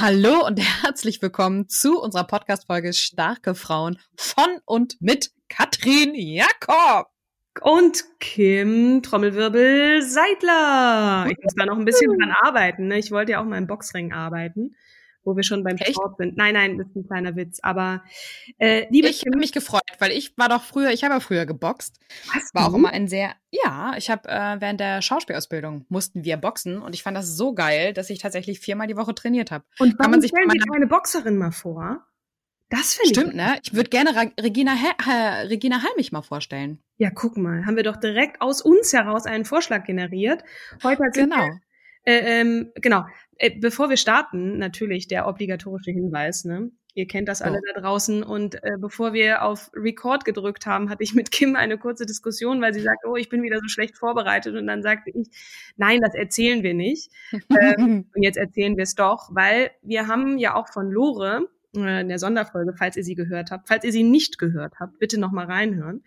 Hallo und herzlich willkommen zu unserer Podcast-Folge Starke Frauen von und mit Katrin Jakob. Und Kim Trommelwirbel Seidler. Ich muss da noch ein bisschen dran arbeiten. Ne? Ich wollte ja auch mal im Boxring arbeiten, wo wir schon beim Echt? Sport sind. Nein, nein, das ist ein kleiner Witz. Aber äh, liebe Ich habe mich gefreut, weil ich war doch früher, ich habe ja früher geboxt. Was, War auch du? immer ein sehr, ja, ich habe äh, während der Schauspielausbildung mussten wir boxen und ich fand das so geil, dass ich tatsächlich viermal die Woche trainiert habe. Und Kann warum man sich stellen meiner- keine Boxerin mal vor? Das finde ich. Stimmt, ne? Ich würde gerne Ra Regina, He äh, Regina Halmich mal vorstellen. Ja, guck mal, haben wir doch direkt aus uns heraus einen Vorschlag generiert. Heute sind Genau. Äh, ähm, genau. Äh, bevor wir starten, natürlich der obligatorische Hinweis, ne? Ihr kennt das alle Oh. da draußen. Und äh, bevor wir auf Record gedrückt haben, hatte ich mit Kim eine kurze Diskussion, weil sie sagt, oh, ich bin wieder so schlecht vorbereitet. Und dann sagte ich, nein, das erzählen wir nicht. Ähm, und jetzt erzählen wir es doch, weil wir haben ja auch von Lore äh, in der Sonderfolge, falls ihr sie gehört habt, falls ihr sie nicht gehört habt, bitte noch mal reinhören.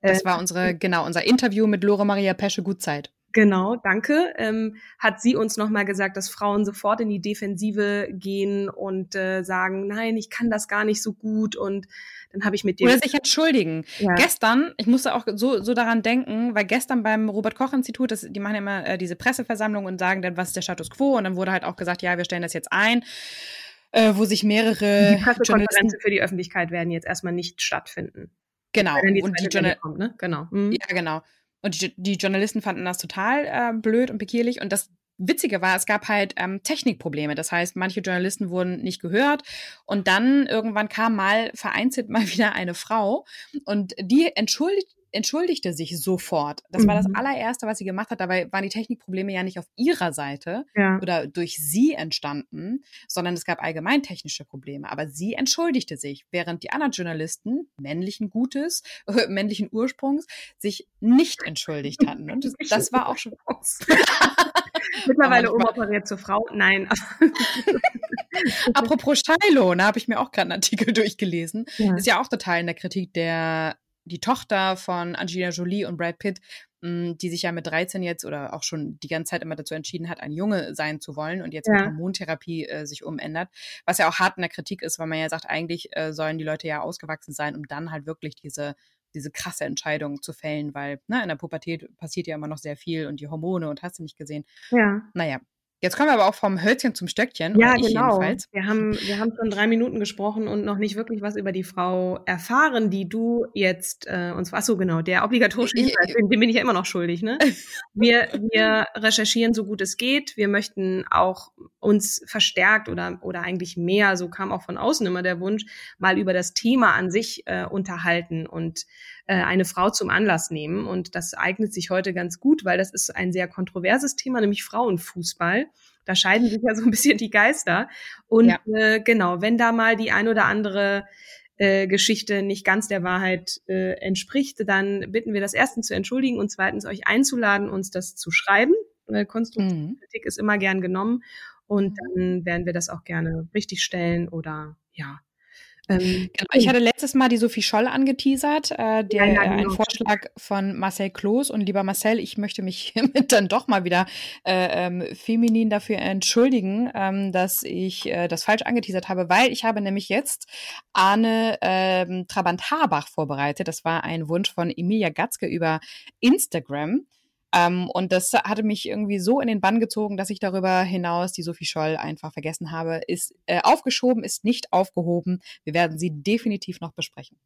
Das Äh, war unsere, genau, unser Interview mit Lore Maria Pesche Gutzeit. Genau, danke. Ähm, hat sie uns nochmal gesagt, dass Frauen sofort in die Defensive gehen und äh, sagen, nein, ich kann das gar nicht so gut. Und dann habe ich mit dir. Oder sich entschuldigen. Ja. Gestern, ich musste auch so, so daran denken, weil gestern beim Robert-Koch-Institut, die machen ja immer äh, diese Presseversammlung und sagen dann, was ist der Status quo? Und dann wurde halt auch gesagt, ja, wir stellen das jetzt ein, äh, wo sich mehrere die Pressekonferenzen Journalisten, für die Öffentlichkeit werden jetzt erstmal nicht stattfinden. genau, die und die Journal kommt, ne? Genau. Mhm. Ja, genau. Und die, die Journalisten fanden das total äh, blöd und bekierlich. Und das Witzige war, es gab halt ähm, Technikprobleme. Das heißt, manche Journalisten wurden nicht gehört. Und dann irgendwann kam mal vereinzelt mal wieder eine Frau und die entschuldigt, entschuldigte sich sofort. Das war das Mhm. allererste, was sie gemacht hat. Dabei waren die Technikprobleme ja nicht auf ihrer Seite Ja. oder durch sie entstanden, sondern es gab allgemein technische Probleme. Aber sie entschuldigte sich, während die anderen Journalisten männlichen Gutes, äh, männlichen Ursprungs, sich nicht entschuldigt hatten. Und das, das war auch schon. Mittlerweile umoperiert zur Frau. Nein. Apropos Shiloh, da habe ich mir auch gerade einen Artikel durchgelesen. Ja. Ist ja auch total in der Kritik der die Tochter von Angelina Jolie und Brad Pitt, mh, die sich ja mit 13 jetzt oder auch schon die ganze Zeit immer dazu entschieden hat, ein Junge sein zu wollen und jetzt mit Ja. Hormontherapie äh, sich umändert. Was ja auch hart in der Kritik ist, weil man ja sagt, eigentlich äh, sollen die Leute ja ausgewachsen sein, um dann halt wirklich diese diese krasse Entscheidung zu fällen, weil ne, in der Pubertät passiert ja immer noch sehr viel und die Hormone und hast du nicht gesehen. ja. Naja, jetzt kommen wir aber auch vom Hölzchen zum Stöckchen. Ja, genau. jedenfalls. Wir haben, wir haben schon drei Minuten gesprochen und noch nicht wirklich was über die Frau erfahren, die du jetzt äh, uns. Ach so, genau, der obligatorische Hinweis, den, den bin ich ja immer noch schuldig, ne? Wir, wir recherchieren so gut es geht. Wir möchten auch uns verstärkt oder oder eigentlich mehr, so kam auch von außen immer der Wunsch, mal über das Thema an sich äh, unterhalten und äh, eine Frau zum Anlass nehmen. Und das eignet sich heute ganz gut, weil das ist ein sehr kontroverses Thema, nämlich Frauenfußball. Da scheiden sich ja so ein bisschen die Geister. Und Ja. äh, genau, wenn da mal die ein oder andere äh, Geschichte nicht ganz der Wahrheit äh, entspricht, dann bitten wir das erstens zu entschuldigen und zweitens euch einzuladen, uns das zu schreiben. Äh, konstruktive Mhm. Kritik ist immer gern genommen und dann werden wir das auch gerne richtig stellen oder ja. Ähm, genau. Ich hatte letztes Mal die Sophie Scholl angeteasert, äh, der ja, ja, genau. ein Vorschlag von Marcel Kloß. Und lieber Marcel, ich möchte mich hiermit dann doch mal wieder äh, ähm, feminin dafür entschuldigen, ähm, dass ich äh, das falsch angeteasert habe, weil ich habe nämlich jetzt Arne ähm, Trabant-Habach vorbereitet. Das war ein Wunsch von Emilia Gatzke über Instagram. Ähm, und das hatte mich irgendwie so in den Bann gezogen, dass ich darüber hinaus die Sophie Scholl einfach vergessen habe. Ist äh, aufgeschoben, ist nicht aufgehoben. Wir werden sie definitiv noch besprechen.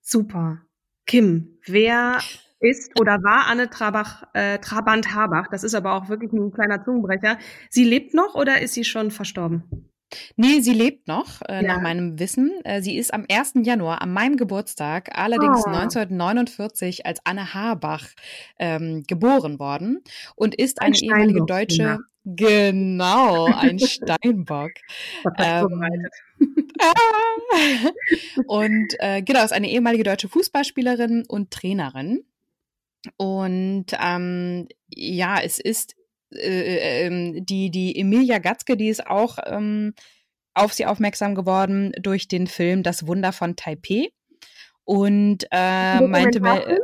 Super. Kim, wer ist oder war Anne Trabach, äh, Trabant-Habach? Das ist aber auch wirklich ein kleiner Zungenbrecher. Sie lebt noch oder ist sie schon verstorben? Nee, sie lebt noch, äh, ja. nach meinem Wissen. Äh, sie ist am 1. Januar, an meinem Geburtstag, allerdings oh. 1949 als Anne Habach ähm, geboren worden und ist ein eine ehemalige deutsche, ja. genau, ein Steinbock. ähm, und äh, genau, ist eine ehemalige deutsche Fußballspielerin und Trainerin. Und ähm, ja, es ist äh, äh, die, die Emilia Gatzke, die ist auch ähm, auf sie aufmerksam geworden durch den Film Das Wunder von Taipei. Und äh, meinte mir.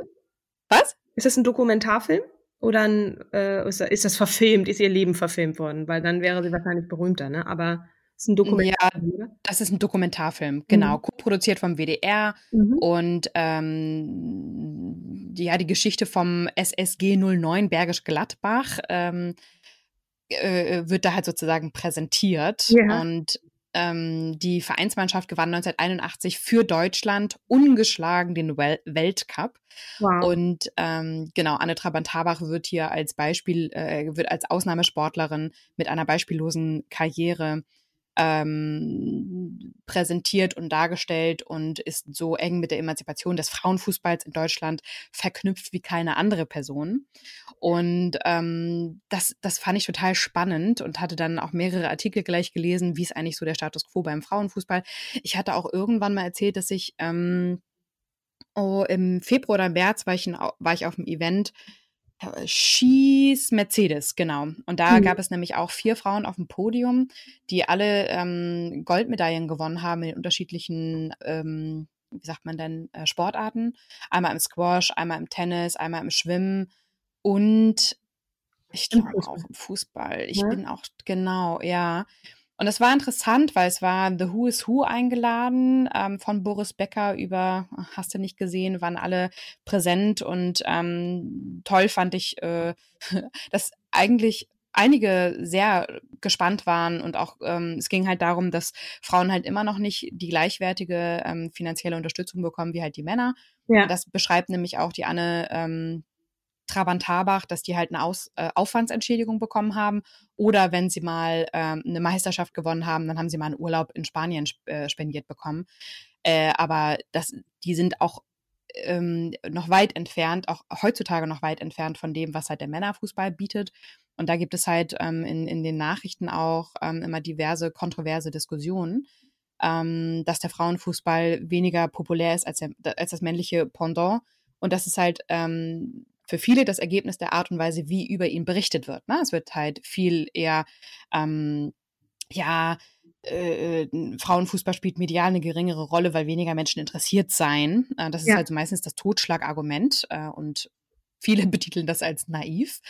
Was? Ist das ein Dokumentarfilm? Oder ein, äh, ist das verfilmt? Ist ihr Leben verfilmt worden? Weil dann wäre sie wahrscheinlich berühmter, ne? Aber ist ein Dokumentarfilm, ja, das ist ein Dokumentarfilm, genau, mhm. produziert vom WDR mhm. und ähm, ja, die Geschichte vom SSG 09 Bergisch Gladbach ähm, äh, wird da halt sozusagen präsentiert ja. und ähm, die Vereinsmannschaft gewann 1981 für Deutschland ungeschlagen den Wel Weltcup. Wow. Und ähm, genau, Anne Trabant-Habach wird hier als Beispiel, äh, wird als Ausnahmesportlerin mit einer beispiellosen Karriere ähm, präsentiert und dargestellt und ist so eng mit der Emanzipation des Frauenfußballs in Deutschland verknüpft wie keine andere Person. Und ähm, das, das fand ich total spannend und hatte dann auch mehrere Artikel gleich gelesen, wie ist eigentlich so der Status quo beim Frauenfußball. Ich hatte auch irgendwann mal erzählt, dass ich ähm, oh, im Februar oder März war ich, in, war ich auf einem Event Schieß Mercedes, genau. Und da mhm. gab es nämlich auch vier Frauen auf dem Podium, die alle ähm, Goldmedaillen gewonnen haben in unterschiedlichen, ähm, wie sagt man denn, äh, Sportarten. Einmal im Squash, einmal im Tennis, einmal im Schwimmen und ich glaube auch im Fußball. Ich ja. bin auch, genau, ja. Und es war interessant, weil es war The Who is Who eingeladen ähm, von Boris Becker über, hast du nicht gesehen, waren alle präsent und ähm, toll fand ich, äh, dass eigentlich einige sehr gespannt waren und auch ähm, es ging halt darum, dass Frauen halt immer noch nicht die gleichwertige ähm, finanzielle Unterstützung bekommen wie halt die Männer. Ja. Das beschreibt nämlich auch die Anne ähm, Trabant-Habach, dass die halt eine Aus, äh, Aufwandsentschädigung bekommen haben. Oder wenn sie mal ähm, eine Meisterschaft gewonnen haben, dann haben sie mal einen Urlaub in Spanien äh, spendiert bekommen. Äh, aber das, die sind auch ähm, noch weit entfernt, auch heutzutage noch weit entfernt von dem, was halt der Männerfußball bietet. Und da gibt es halt ähm, in, in den Nachrichten auch ähm, immer diverse kontroverse Diskussionen, ähm, dass der Frauenfußball weniger populär ist als, der, als das männliche Pendant. Und das ist halt ähm, für viele das Ergebnis der Art und Weise, wie über ihn berichtet wird. Ne? Es wird halt viel eher, ähm, ja, äh, äh, Frauenfußball spielt medial eine geringere Rolle, weil weniger Menschen interessiert seien. Äh, das ist ja. halt so meistens das Totschlagargument äh, und viele betiteln das als naiv.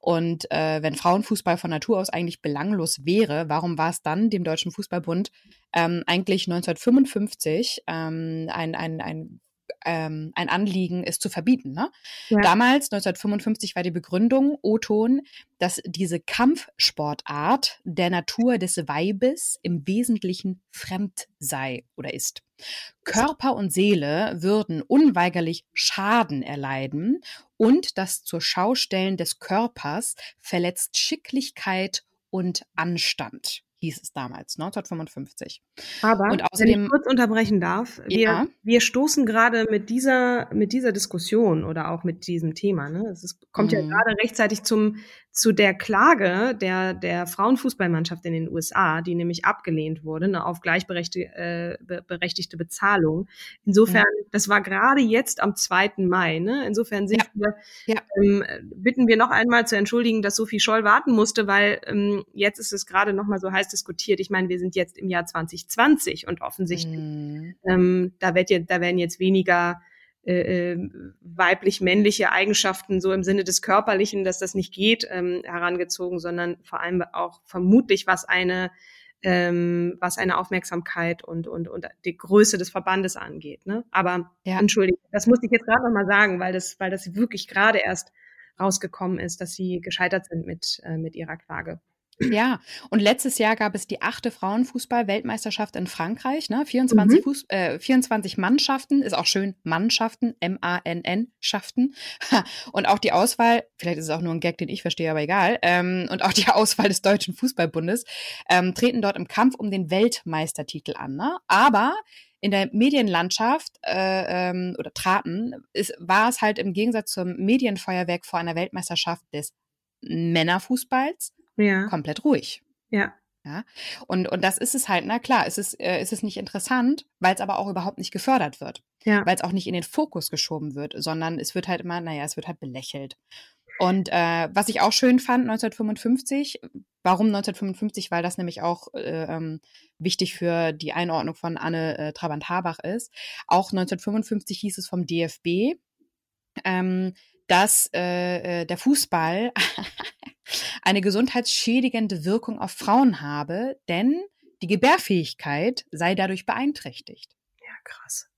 Und äh, wenn Frauenfußball von Natur aus eigentlich belanglos wäre, warum war es dann dem Deutschen Fußballbund ähm, eigentlich 1955 ähm, ein, ein, ein ähm, ein Anliegen ist zu verbieten. Ne? Ja. Damals, 1955, war die Begründung, O-Ton, dass diese Kampfsportart der Natur des Weibes im Wesentlichen fremd sei oder ist. Körper und Seele würden unweigerlich Schaden erleiden und das zur Schaustellen des Körpers verletzt Schicklichkeit und Anstand hieß es damals, 1955. Aber und außerdem, wenn ich kurz unterbrechen darf, wir, ja. wir stoßen gerade mit dieser, mit dieser Diskussion oder auch mit diesem Thema, ne? Es ist, kommt mhm. ja gerade rechtzeitig zum, zu der Klage der, der Frauenfußballmannschaft in den USA, die nämlich abgelehnt wurde, ne, auf gleichberechtigte äh, berechtigte Bezahlung. Insofern, mhm. das war gerade jetzt am 2. Mai, ne? Insofern sind ja. wir, ja. Ähm, bitten wir noch einmal zu entschuldigen, dass Sophie Scholl warten musste, weil ähm, jetzt ist es gerade noch mal so heiß diskutiert. Ich meine, wir sind jetzt im Jahr 2020 und offensichtlich, mm. ähm, da, wird jetzt, da werden jetzt weniger äh, äh, weiblich-männliche Eigenschaften so im Sinne des Körperlichen, dass das nicht geht, ähm, herangezogen, sondern vor allem auch vermutlich, was eine ähm, was eine Aufmerksamkeit und, und, und die Größe des Verbandes angeht. Ne? Aber ja. entschuldige, das musste ich jetzt gerade noch mal sagen, weil das, weil das wirklich gerade erst rausgekommen ist, dass sie gescheitert sind mit, äh, mit ihrer Klage. Ja, und letztes Jahr gab es die achte Frauenfußball-Weltmeisterschaft in Frankreich. Ne? 24, mhm. Fuß, äh, 24 Mannschaften, ist auch schön Mannschaften, M-A-N-N-Schaften. Und auch die Auswahl, vielleicht ist es auch nur ein Gag, den ich verstehe, aber egal, ähm, und auch die Auswahl des Deutschen Fußballbundes ähm, treten dort im Kampf um den Weltmeistertitel an. Ne? Aber in der Medienlandschaft äh, ähm, oder traten, ist, war es halt im Gegensatz zum Medienfeuerwerk vor einer Weltmeisterschaft des Männerfußballs ja. komplett ruhig. Ja. Ja, und, und das ist es halt, na klar, ist es, äh, ist es nicht interessant, weil es aber auch überhaupt nicht gefördert wird. Ja. Weil es auch nicht in den Fokus geschoben wird, sondern es wird halt immer, naja, es wird halt belächelt. Und äh, was ich auch schön fand 1955, warum 1955? Weil das nämlich auch äh, ähm, wichtig für die Einordnung von Anne äh, Trabant-Habach ist. Auch 1955 hieß es vom DFB, ähm, dass äh, äh, der Fußball eine gesundheitsschädigende Wirkung auf Frauen habe, denn die Gebärfähigkeit sei dadurch beeinträchtigt. Ja, krass.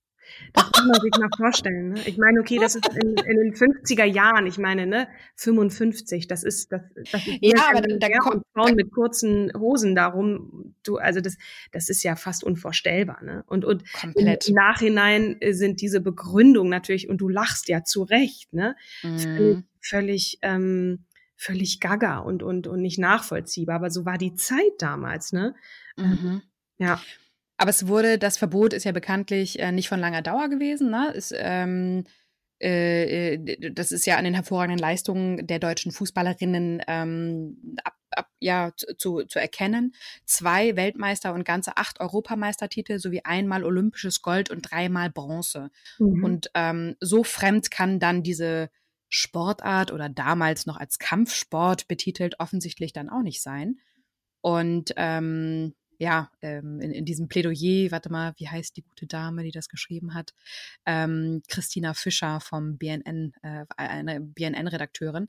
Das muss man sich mal vorstellen. Ne? Ich meine, okay, das ist in, in, den 50er Jahren, ich meine, ne, 55, das ist, das, das ist ja, aber da, da kommt Frauen mit kurzen Hosen darum, du, also das, das ist ja fast unvorstellbar, ne? Und, und Komplett. im Nachhinein sind diese Begründungen natürlich, und du lachst ja zu Recht, ne? Mhm. Völlig, völlig ähm, völlig gaga und, und, und nicht nachvollziehbar. Aber so war die Zeit damals, ne? Mhm. Ja. Aber es wurde, das Verbot ist ja bekanntlich äh, nicht von langer Dauer gewesen, ne? Es, ähm, äh, äh das ist ja an den hervorragenden Leistungen der deutschen Fußballerinnen ähm, ab, ab, ja, zu, zu erkennen. Zwei Weltmeister und ganze acht Europameistertitel sowie einmal olympisches Gold und dreimal Bronze. Mhm. Und ähm, so fremd kann dann diese Sportart oder damals noch als Kampfsport betitelt offensichtlich dann auch nicht sein. Und ähm, ja, ähm, in, in diesem Plädoyer, warte mal, wie heißt die gute Dame, die das geschrieben hat? Ähm, Christina Fischer vom BNN, äh, eine BNN-Redakteurin,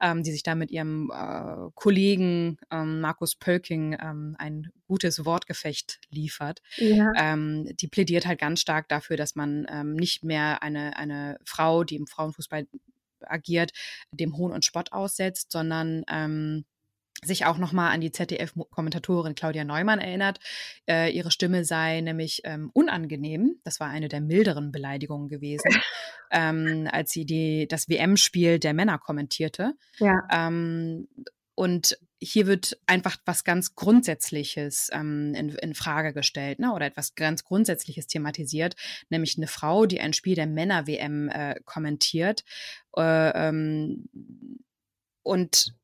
ähm, die sich da mit ihrem äh, Kollegen ähm, Markus Pölking ähm, ein gutes Wortgefecht liefert. Ja. Ähm, die plädiert halt ganz stark dafür, dass man nicht mehr eine, eine Frau, die im Frauenfußball agiert, dem Hohn und Spott aussetzt, sondern sich auch nochmal an die ZDF-Kommentatorin Claudia Neumann erinnert. Äh, ihre Stimme sei nämlich ähm, unangenehm. Das war eine der milderen Beleidigungen gewesen, ähm, als sie die, das WM-Spiel der Männer kommentierte. Ja. Ähm, und hier wird einfach was ganz Grundsätzliches ähm, in, in Frage gestellt, ne? oder etwas ganz Grundsätzliches thematisiert, nämlich eine Frau, die ein Spiel der Männer-WM äh, kommentiert. Äh, ähm, und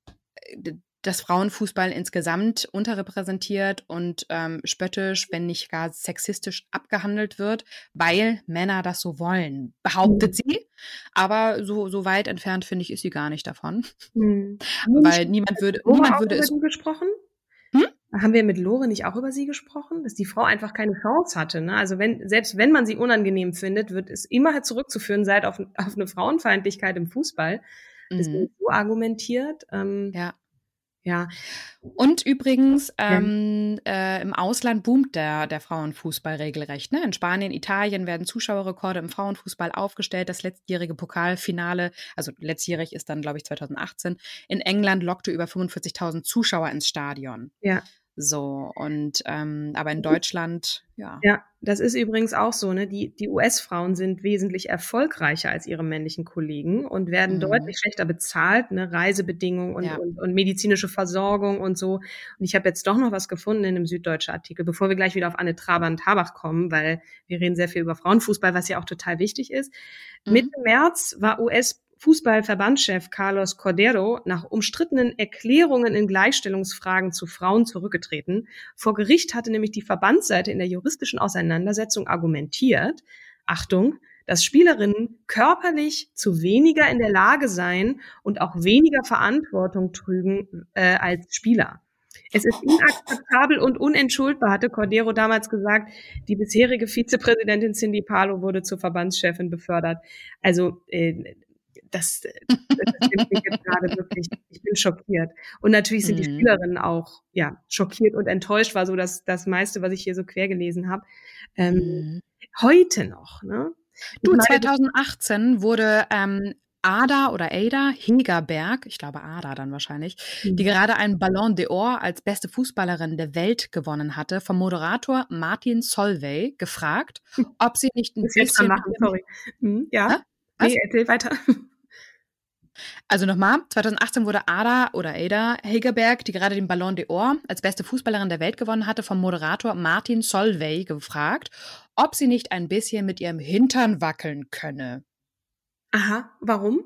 äh, dass Frauenfußball insgesamt unterrepräsentiert und ähm, spöttisch, wenn nicht gar sexistisch abgehandelt wird, weil Männer das so wollen, behauptet mhm. sie. Aber so, so weit entfernt, finde ich, ist sie gar nicht davon. Mhm. Weil niemand würde, Lore niemand würde es. gesprochen? Hm? Haben wir mit Lore nicht auch über sie gesprochen, dass die Frau einfach keine Chance hatte? Ne? Also wenn selbst wenn man sie unangenehm findet, wird es immer zurückzuführen sein auf, auf eine Frauenfeindlichkeit im Fußball. Das mhm. so argumentiert. Ähm, ja. Ja. Und übrigens, ähm, äh, im Ausland boomt der, der Frauenfußball regelrecht. Ne? In Spanien, Italien werden Zuschauerrekorde im Frauenfußball aufgestellt. Das letztjährige Pokalfinale, also letztjährig ist dann, glaube ich, 2018, in England lockte über 45.000 Zuschauer ins Stadion. Ja. So, und ähm, aber in Deutschland, ja. Ja, das ist übrigens auch so, ne? Die, die US-Frauen sind wesentlich erfolgreicher als ihre männlichen Kollegen und werden mhm. deutlich schlechter bezahlt, ne? Reisebedingungen und, ja. und, und, medizinische Versorgung und so. Und ich habe jetzt doch noch was gefunden in einem süddeutschen Artikel, bevor wir gleich wieder auf Anne Trabant-Habach kommen, weil wir reden sehr viel über Frauenfußball, was ja auch total wichtig ist. Mhm. Mitte März war US Fußballverbandschef Carlos Cordero nach umstrittenen Erklärungen in Gleichstellungsfragen zu Frauen zurückgetreten. Vor Gericht hatte nämlich die Verbandsseite in der juristischen Auseinandersetzung argumentiert, Achtung, dass Spielerinnen körperlich zu weniger in der Lage seien und auch weniger Verantwortung trügen äh, als Spieler. Es ist inakzeptabel und unentschuldbar, hatte Cordero damals gesagt. Die bisherige Vizepräsidentin Cindy Palo wurde zur Verbandschefin befördert. Also äh, das, das mich jetzt gerade wirklich. Ich bin schockiert. Und natürlich sind mhm. die Spielerinnen auch ja schockiert und enttäuscht, war so das, das meiste, was ich hier so quer gelesen habe. Ähm, mhm. Heute noch, ne? Du, 2018 wurde ähm, Ada oder Ada Hingerberg, ich glaube Ada dann wahrscheinlich, mhm. die gerade einen Ballon d'Or als beste Fußballerin der Welt gewonnen hatte, vom Moderator Martin Solvay gefragt, ob sie nicht ein bisschen... Machen, sorry. Mhm, ja, nee, erzähl weiter. Also nochmal, 2018 wurde Ada oder Ada Hegerberg, die gerade den Ballon d'Or als beste Fußballerin der Welt gewonnen hatte, vom Moderator Martin Solvay gefragt, ob sie nicht ein bisschen mit ihrem Hintern wackeln könne. Aha, warum?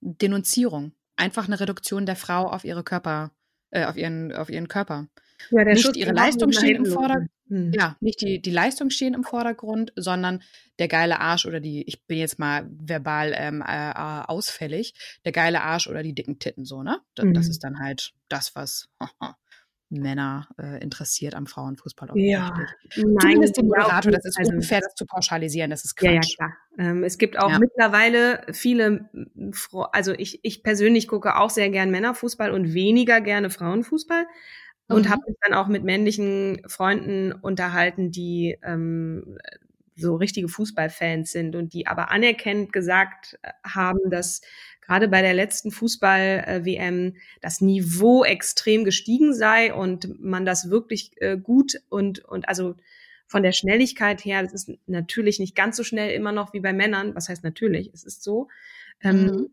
Denunzierung. Einfach eine Reduktion der Frau auf ihre Körper, äh, auf ihren, auf ihren Körper. Ja, nicht Schutz ihre Leistung stehen im Vordergrund. Hm. Ja, nicht die, die Leistung stehen im Vordergrund, sondern der geile Arsch oder die, ich bin jetzt mal verbal ähm, äh, äh ausfällig, der geile Arsch oder die dicken Titten, so, ne? Das, mhm. das ist dann halt das, was Männer äh, interessiert am Frauenfußball. Ja, nein, Zumindest den Moderator, das ist also, unfair, das zu pauschalisieren, das ist Quatsch. Ja, ja klar. Ähm, es gibt auch ja. mittlerweile viele, also ich, ich persönlich gucke auch sehr gern Männerfußball und weniger gerne Frauenfußball und mhm. habe mich dann auch mit männlichen Freunden unterhalten, die ähm, so richtige Fußballfans sind und die aber anerkennend gesagt äh, haben, dass gerade bei der letzten Fußball-WM das Niveau extrem gestiegen sei und man das wirklich äh, gut und, und also von der Schnelligkeit her, das ist natürlich nicht ganz so schnell immer noch wie bei Männern. Was heißt natürlich? Es ist so. Ähm, mhm.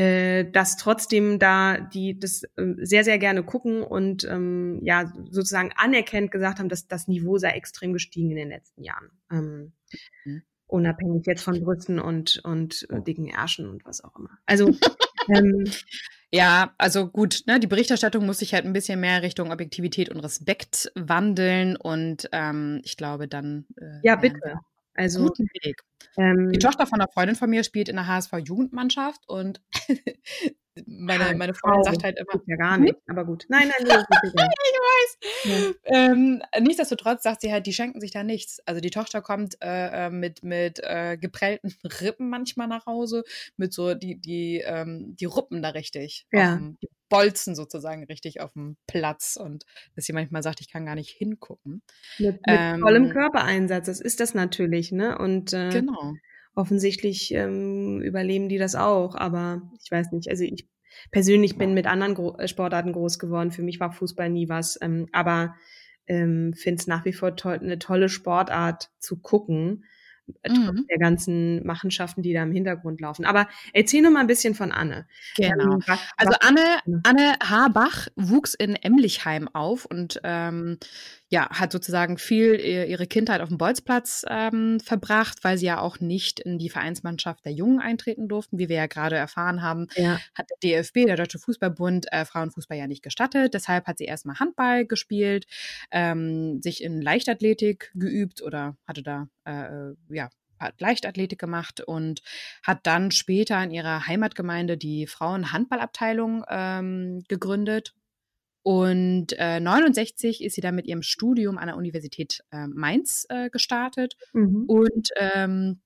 Äh, dass trotzdem da die das äh, sehr, sehr gerne gucken und ähm, ja, sozusagen anerkennt gesagt haben, dass das Niveau sei extrem gestiegen in den letzten Jahren. Ähm, mhm unabhängig jetzt von Brüsten und, und äh, dicken Ärschen und was auch immer. Also ähm, ja, also gut, ne, die Berichterstattung muss sich halt ein bisschen mehr Richtung Objektivität und Respekt wandeln und ähm, ich glaube dann. Äh, ja, bitte. Also guten Weg. Ähm, die Tochter von einer Freundin von mir spielt in der HSV-Jugendmannschaft und meine, meine Freundin sagt halt immer. Ja, gar nicht, aber gut. Nein, nein, nee, ich weiß. Ja. Ähm, nichtsdestotrotz sagt sie halt, die schenken sich da nichts. Also die Tochter kommt äh, äh mit, mit äh, geprellten Rippen manchmal nach Hause, mit so, die, die, ähm, die ruppen da richtig. Ja. Dem, die bolzen sozusagen richtig auf dem Platz und dass sie manchmal sagt, ich kann gar nicht hingucken. Mit, mit ähm, vollem Körpereinsatz, das ist das natürlich, ne? Und äh, genau offensichtlich ähm, überleben die das auch, aber ich weiß nicht. Also ich persönlich bin mit anderen Gro äh, Sportarten groß geworden. Für mich war Fußball nie was, ähm, aber ähm, finde es nach wie vor to eine tolle Sportart zu gucken. Äh, mhm. der ganzen Machenschaften, die da im Hintergrund laufen. Aber erzähl noch mal ein bisschen von Anne. Genau. Ähm, was, also was Anne, Anne Habach wuchs in Emlichheim auf und ähm, ja, hat sozusagen viel ihre Kindheit auf dem Bolzplatz ähm, verbracht, weil sie ja auch nicht in die Vereinsmannschaft der Jungen eintreten durften. Wie wir ja gerade erfahren haben, ja. hat der DFB, der Deutsche Fußballbund, äh, Frauenfußball ja nicht gestattet. Deshalb hat sie erstmal Handball gespielt, ähm, sich in Leichtathletik geübt oder hatte da, äh, äh ja, hat Leichtathletik gemacht und hat dann später in ihrer Heimatgemeinde die Frauenhandballabteilung ähm, gegründet und äh, 69 ist sie dann mit ihrem Studium an der Universität äh, Mainz äh, gestartet. Mhm. Und ähm,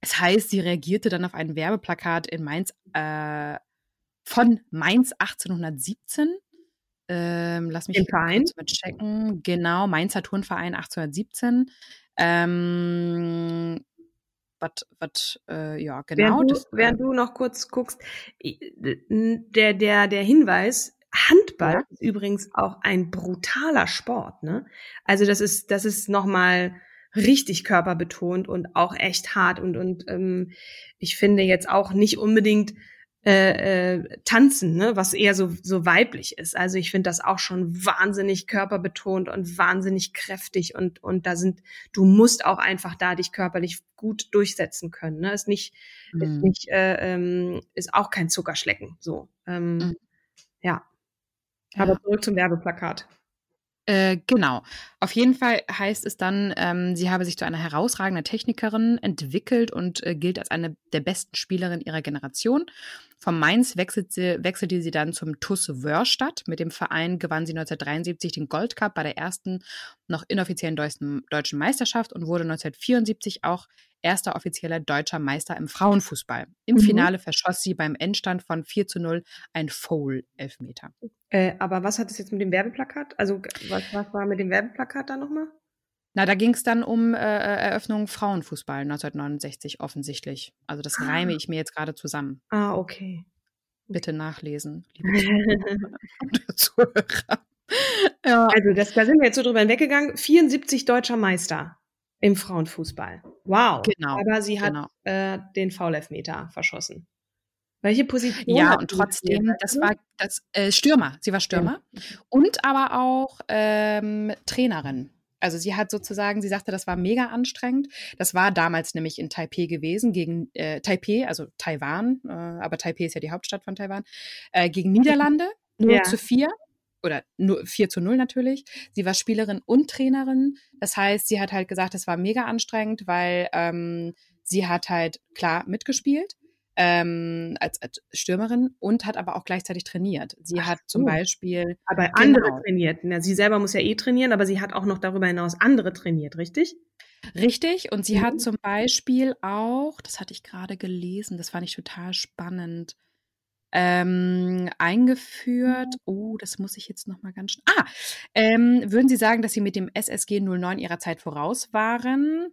es heißt, sie reagierte dann auf ein Werbeplakat in Mainz äh, von Mainz 1817. Ähm, lass mich Den Verein? kurz mal checken. Genau, Mainzer Turnverein 1817. Ähm, was, äh, ja, genau. Während, du, das, während du noch kurz guckst, der, der, der Hinweis, Handball ja. ist übrigens auch ein brutaler Sport, ne? Also das ist, das ist nochmal richtig körperbetont und auch echt hart und, und ähm, ich finde jetzt auch nicht unbedingt äh, äh, tanzen, ne, was eher so, so weiblich ist. Also ich finde das auch schon wahnsinnig körperbetont und wahnsinnig kräftig und, und da sind, du musst auch einfach da dich körperlich gut durchsetzen können. Ne? Ist nicht, mhm. ist nicht, äh, ähm, ist auch kein Zuckerschlecken. So. Ähm, mhm. Ja. Aber zurück zum Werbeplakat. Äh, genau. Auf jeden Fall heißt es dann, ähm, sie habe sich zu einer herausragenden Technikerin entwickelt und äh, gilt als eine der besten Spielerinnen ihrer Generation. Vom Mainz wechselte, wechselte sie dann zum TuS Wörstadt. Mit dem Verein gewann sie 1973 den Gold Cup bei der ersten noch inoffiziellen deutschen, deutschen Meisterschaft und wurde 1974 auch erster offizieller deutscher Meister im Frauenfußball. Im Mhm. Finale verschoss sie beim Endstand von 4 zu 0 ein Foul-Elfmeter. Äh, aber was hat es jetzt mit dem Werbeplakat? Also was, was war mit dem Werbeplakat da nochmal? Na, da ging es dann um äh, Eröffnung Frauenfußball 1969 offensichtlich. Also das reime ich mir jetzt gerade zusammen. Ah, okay. Bitte nachlesen, liebe Zuhörer. Ja. Also das, da sind wir jetzt so drüber hinweggegangen. 74 deutscher Meister im Frauenfußball. Wow. Genau, Aber sie hat genau. äh, den Foul-Elfmeter verschossen. Welche Position? Ja, und trotzdem, das war das äh, Stürmer. Sie war Stürmer und aber auch ähm, Trainerin. Also sie hat sozusagen, sie sagte, das war mega anstrengend. Das war damals nämlich in Taipei gewesen gegen äh, Taipei, also Taiwan, äh, aber Taipei ist ja die Hauptstadt von Taiwan, äh, gegen Niederlande 0 Ja. zu 4 oder nur 4 zu 0 natürlich. Sie war Spielerin und Trainerin. Das heißt, sie hat halt gesagt, es war mega anstrengend, weil ähm, sie hat halt klar mitgespielt ähm, als, als Stürmerin und hat aber auch gleichzeitig trainiert. Sie Ach hat zum so. Beispiel Aber andere Genau. trainiert. Na, sie selber muss ja eh trainieren, aber sie hat auch noch darüber hinaus andere trainiert, richtig? Richtig, und sie Mhm. hat zum Beispiel auch, das hatte ich gerade gelesen, das fand ich total spannend, ähm, eingeführt. Oh, das muss ich jetzt noch mal ganz schnell. Ah, ähm, würden Sie sagen, dass Sie mit dem SSG 09 Ihrer Zeit voraus waren?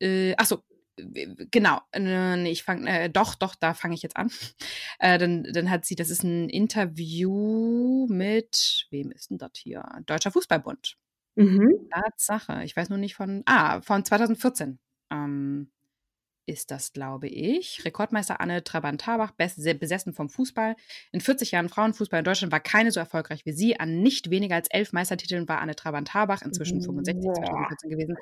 Äh, ach so, äh, genau. Äh, ich fange, äh, doch, doch, da fange ich jetzt an. Äh, dann, dann hat sie, das ist ein Interview mit, wem ist denn das hier? Deutscher Fußballbund. Mhm. Tatsache. Ich weiß nur nicht von. Ah, von 2014. Ähm, ist das, glaube ich. Rekordmeister Anne Trabant-Habach, best- besessen vom Fußball. In 40 Jahren Frauenfußball in Deutschland war keine so erfolgreich wie sie. An nicht weniger als elf Meistertiteln war Anne Trabant-Habach, inzwischen 65, Boah. 2014 gewesen,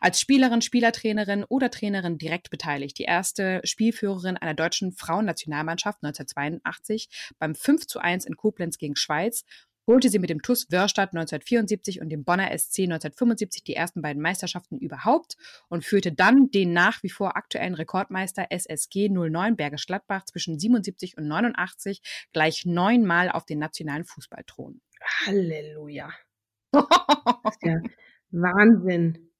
als Spielerin, Spielertrainerin oder Trainerin direkt beteiligt. Die erste Spielführerin einer deutschen Frauennationalmannschaft 1982 beim 5 zu 1 in Koblenz gegen Schweiz holte sie mit dem TuS Wörstadt 1974 und dem Bonner SC 1975 die ersten beiden Meisterschaften überhaupt und führte dann den nach wie vor aktuellen Rekordmeister SSG 09 Bergisch Gladbach zwischen 77 und 89 gleich neunmal auf den nationalen Fußballthron. Halleluja. Ja Wahnsinn.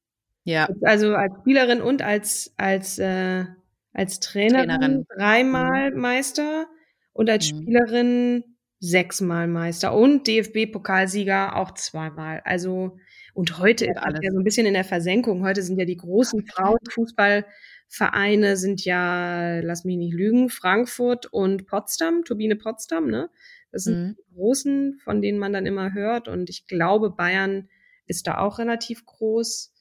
ja, Also als Spielerin und als, als, äh, als Trainerin, Trainerin. dreimal Meister und als Mhm. Spielerin sechsmal Meister und DFB-Pokalsieger auch zweimal. Also und heute ist alles. ja so ein bisschen in der Versenkung. Heute sind ja die großen Frauenfußballvereine sind ja, lass mich nicht lügen, Frankfurt und Potsdam, Turbine Potsdam, ne? Das sind Mhm. die großen, von denen man dann immer hört. Und ich glaube, Bayern ist da auch relativ groß.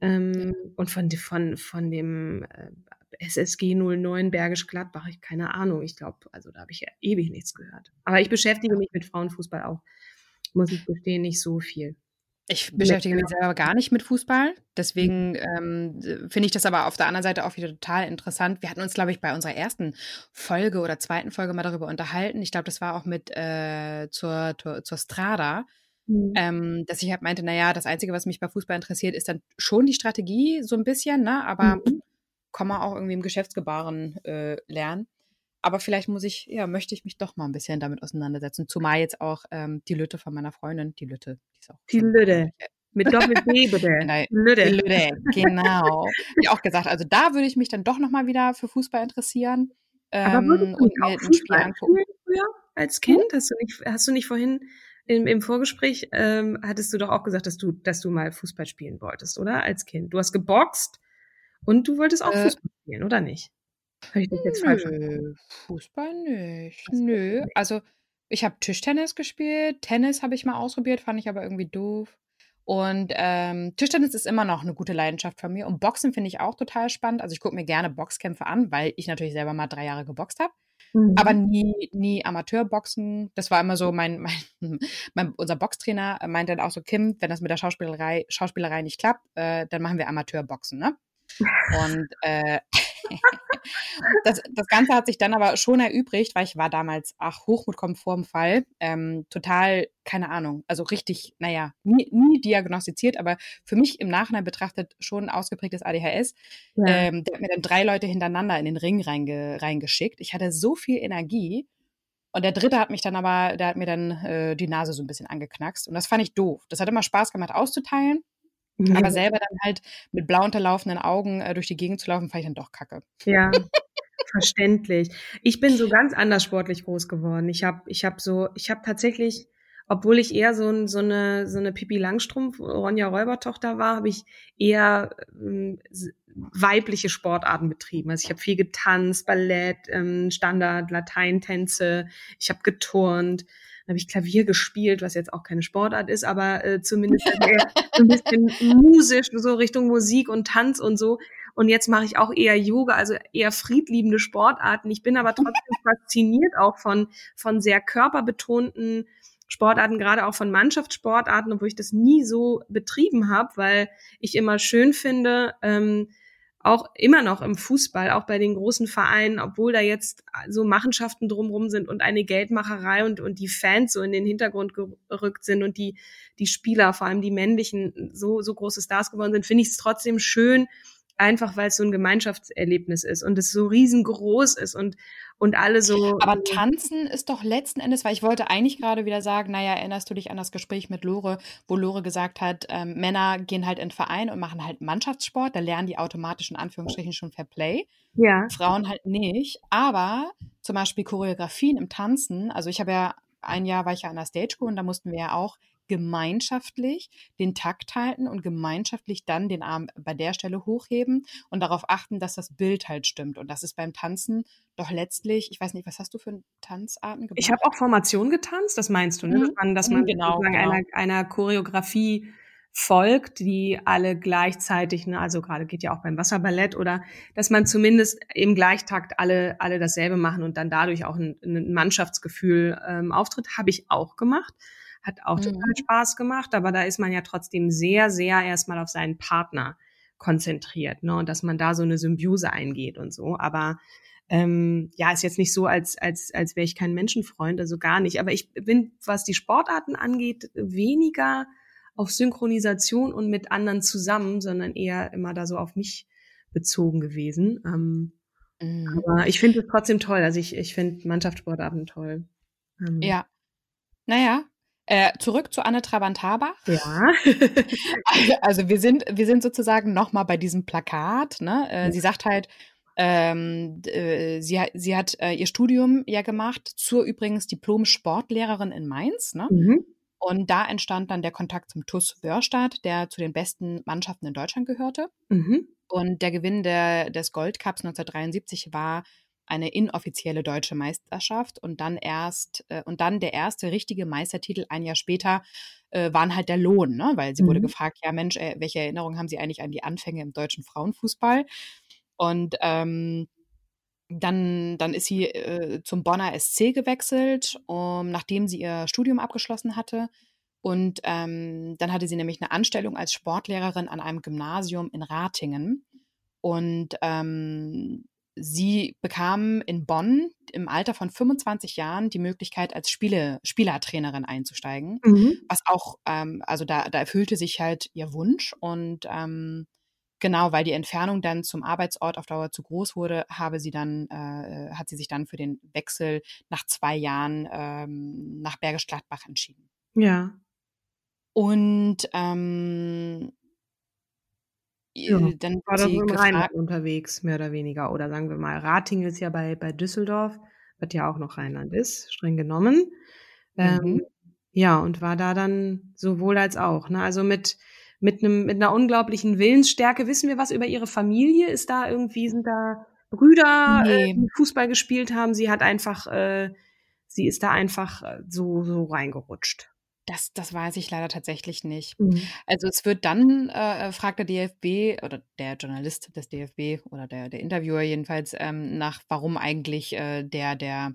Ähm, und von, von, von dem äh, SSG 09 Bergisch Gladbach, ich keine Ahnung. Ich glaube, also da habe ich ja ewig nichts gehört. Aber ich beschäftige mich mit Frauenfußball auch, muss ich gestehen, nicht so viel. Ich beschäftige mich selber gar nicht mit Fußball. Deswegen ähm, finde ich das aber auf der anderen Seite auch wieder total interessant. Wir hatten uns, glaube ich, bei unserer ersten Folge oder zweiten Folge mal darüber unterhalten. Ich glaube, das war auch mit äh, zur, zur, zur Strada, ähm, dass ich halt meinte, naja, das Einzige, was mich bei Fußball interessiert, ist dann schon die Strategie so ein bisschen, ne? Aber Mhm. Kann man auch irgendwie im Geschäftsgebaren äh, lernen. Aber vielleicht muss ich, ja, möchte ich mich doch mal ein bisschen damit auseinandersetzen. Zumal jetzt auch ähm, die Lütte von meiner Freundin, die Lütte, die ist auch Die Lütte. Mit Doppel-D bitte. Nein, Lütte. Lütte, genau. Die auch gesagt, also da würde ich mich dann doch nochmal wieder für Fußball interessieren Aber ähm, würdest du und mir auch ein Spiel Fußball angucken. früher als Kind? Hast du nicht, hast du nicht vorhin im, im Vorgespräch, ähm, hattest du doch auch gesagt, dass du, dass du mal Fußball spielen wolltest, oder? Als Kind. Du hast geboxt und du wolltest auch Äh, Fußball spielen, oder nicht? Habe ich das jetzt falsch verstanden? Nö, Fußball nicht. Fußball Nö, nicht. also ich habe Tischtennis gespielt, Tennis habe ich mal ausprobiert, fand ich aber irgendwie doof. Und ähm, Tischtennis ist immer noch eine gute Leidenschaft von mir. Und Boxen finde ich auch total spannend. Also ich gucke mir gerne Boxkämpfe an, weil ich natürlich selber mal drei Jahre geboxt habe. Mhm. aber nie, nie Amateurboxen. Das war immer so mein, mein, mein unser Boxtrainer meinte dann auch so, Kim, wenn das mit der Schauspielerei, Schauspielerei nicht klappt, äh, dann machen wir Amateurboxen, ne? Und äh, das, das Ganze hat sich dann aber schon erübrigt, weil ich war damals, ach, Hochmut kommt vor dem Fall, ähm, total, keine Ahnung, also richtig, naja, nie, nie diagnostiziert, aber für mich im Nachhinein betrachtet schon ein ausgeprägtes ADHS. Ja. Ähm, der hat mir dann drei Leute hintereinander in den Ring reinge, reingeschickt. Ich hatte so viel Energie. Und der dritte hat mich dann aber, der hat mir dann äh, die Nase so ein bisschen angeknackst. Und das fand ich doof. Das hat immer Spaß gemacht auszuteilen. Ja. Aber selber dann halt mit blau unterlaufenden Augen äh, durch die Gegend zu laufen, fand ich dann doch kacke. Ja, verständlich. Ich bin so ganz anders sportlich groß geworden. Ich habe ich hab so, ich habe tatsächlich, obwohl ich eher so, so eine so eine Pippi Langstrumpf, Ronja Räubertochter war, habe ich eher ähm, weibliche Sportarten betrieben. Also ich habe viel getanzt, Ballett, ähm, Standard, Lateintänze, ich habe geturnt. Dann habe ich Klavier gespielt, was jetzt auch keine Sportart ist, aber äh, zumindest eher ein bisschen musisch, so Richtung Musik und Tanz und so. Und jetzt mache ich auch eher Yoga, also eher friedliebende Sportarten. Ich bin aber trotzdem fasziniert auch von, von sehr körperbetonten Sportarten, gerade auch von Mannschaftssportarten, obwohl ich das nie so betrieben habe, weil ich immer schön finde, ähm, auch immer noch im Fußball, auch bei den großen Vereinen, obwohl da jetzt so Machenschaften drumherum sind und eine Geldmacherei und, und die Fans so in den Hintergrund gerückt sind und die, die Spieler, vor allem die männlichen, so, so große Stars geworden sind, finde ich es trotzdem schön, einfach weil es so ein Gemeinschaftserlebnis ist und es so riesengroß ist und und alle so. Aber tanzen ist doch letzten Endes, weil ich wollte eigentlich gerade wieder sagen, naja, erinnerst du dich an das Gespräch mit Lore, wo Lore gesagt hat, ähm, Männer gehen halt in Verein und machen halt Mannschaftssport, da lernen die automatisch in Anführungsstrichen schon Fair Play. Ja. Frauen halt nicht. Aber zum Beispiel Choreografien im Tanzen, also ich habe ja ein Jahr war ich ja an der Stage School und da mussten wir ja auch gemeinschaftlich den Takt halten und gemeinschaftlich dann den Arm bei der Stelle hochheben und darauf achten, dass das Bild halt stimmt. Und das ist beim Tanzen doch letztlich, ich weiß nicht, was hast du für Tanzarten gemacht? Ich habe auch Formation getanzt, das meinst du, ne? Mhm. Dass man, dass man mhm, genau, genau. Einer, einer Choreografie folgt, die alle gleichzeitig, ne, also gerade geht ja auch beim Wasserballett oder dass man zumindest im Gleichtakt alle alle dasselbe machen und dann dadurch auch ein, ein Mannschaftsgefühl ähm, auftritt, habe ich auch gemacht. Hat auch mhm. total Spaß gemacht, aber da ist man ja trotzdem sehr, sehr erstmal auf seinen Partner konzentriert, ne? Und dass man da so eine Symbiose eingeht und so. Aber ähm, ja, ist jetzt nicht so, als, als, als wäre ich kein Menschenfreund, also gar nicht. Aber ich bin, was die Sportarten angeht, weniger auf Synchronisation und mit anderen zusammen, sondern eher immer da so auf mich bezogen gewesen. Ähm, mhm. Aber ich finde es trotzdem toll. Also ich, ich finde Mannschaftssportarten toll. Ähm, ja. Naja, äh, zurück zu Anne Trabant-Habach. Ja. also wir sind, wir sind sozusagen nochmal bei diesem Plakat. Ne? Äh, ja. Sie sagt halt, ähm, äh, sie, sie hat äh, ihr Studium ja gemacht zur übrigens Diplom-Sportlehrerin in Mainz. Ne? Mhm. Und da entstand dann der Kontakt zum TUS Börstadt, der zu den besten Mannschaften in Deutschland gehörte. Mhm. Und der Gewinn der, des Goldcups 1973 war eine inoffizielle deutsche Meisterschaft und dann erst äh, und dann der erste richtige Meistertitel ein Jahr später äh, waren halt der Lohn, ne? weil sie mhm. wurde gefragt, ja Mensch, äh, welche Erinnerungen haben Sie eigentlich an die Anfänge im deutschen Frauenfußball? Und ähm, dann, dann ist sie äh, zum Bonner SC gewechselt, um, nachdem sie ihr Studium abgeschlossen hatte. Und ähm, dann hatte sie nämlich eine Anstellung als Sportlehrerin an einem Gymnasium in Ratingen. Und ähm, sie bekam in Bonn im Alter von 25 Jahren die Möglichkeit, als Spiele, Spielertrainerin einzusteigen. Mhm. Was auch, ähm, also da, da erfüllte sich halt ihr Wunsch und ähm, genau, weil die Entfernung dann zum Arbeitsort auf Dauer zu groß wurde, habe sie dann, äh, hat sie sich dann für den Wechsel nach zwei Jahren ähm, nach Bergisch Gladbach entschieden. Ja. Und ähm, ja, äh, dann war sie im Rheinland unterwegs, mehr oder weniger. Oder sagen wir mal, Ratingen ist ja bei, bei Düsseldorf, was ja auch noch Rheinland ist, streng genommen. Ähm, mhm. ja, und war da dann sowohl als auch. Ne? Also mit, mit, einem, mit einer unglaublichen Willensstärke. Wissen wir was über ihre Familie? Ist da irgendwie, sind da Brüder, äh, nee. äh, die Fußball gespielt haben? Sie hat einfach, äh, sie ist da einfach äh, so, so reingerutscht. Das, das weiß ich leider tatsächlich nicht. Mhm. Also es wird dann, äh, fragt der DFB oder der Journalist des DFB oder der, der Interviewer jedenfalls ähm, nach, warum eigentlich äh, der, der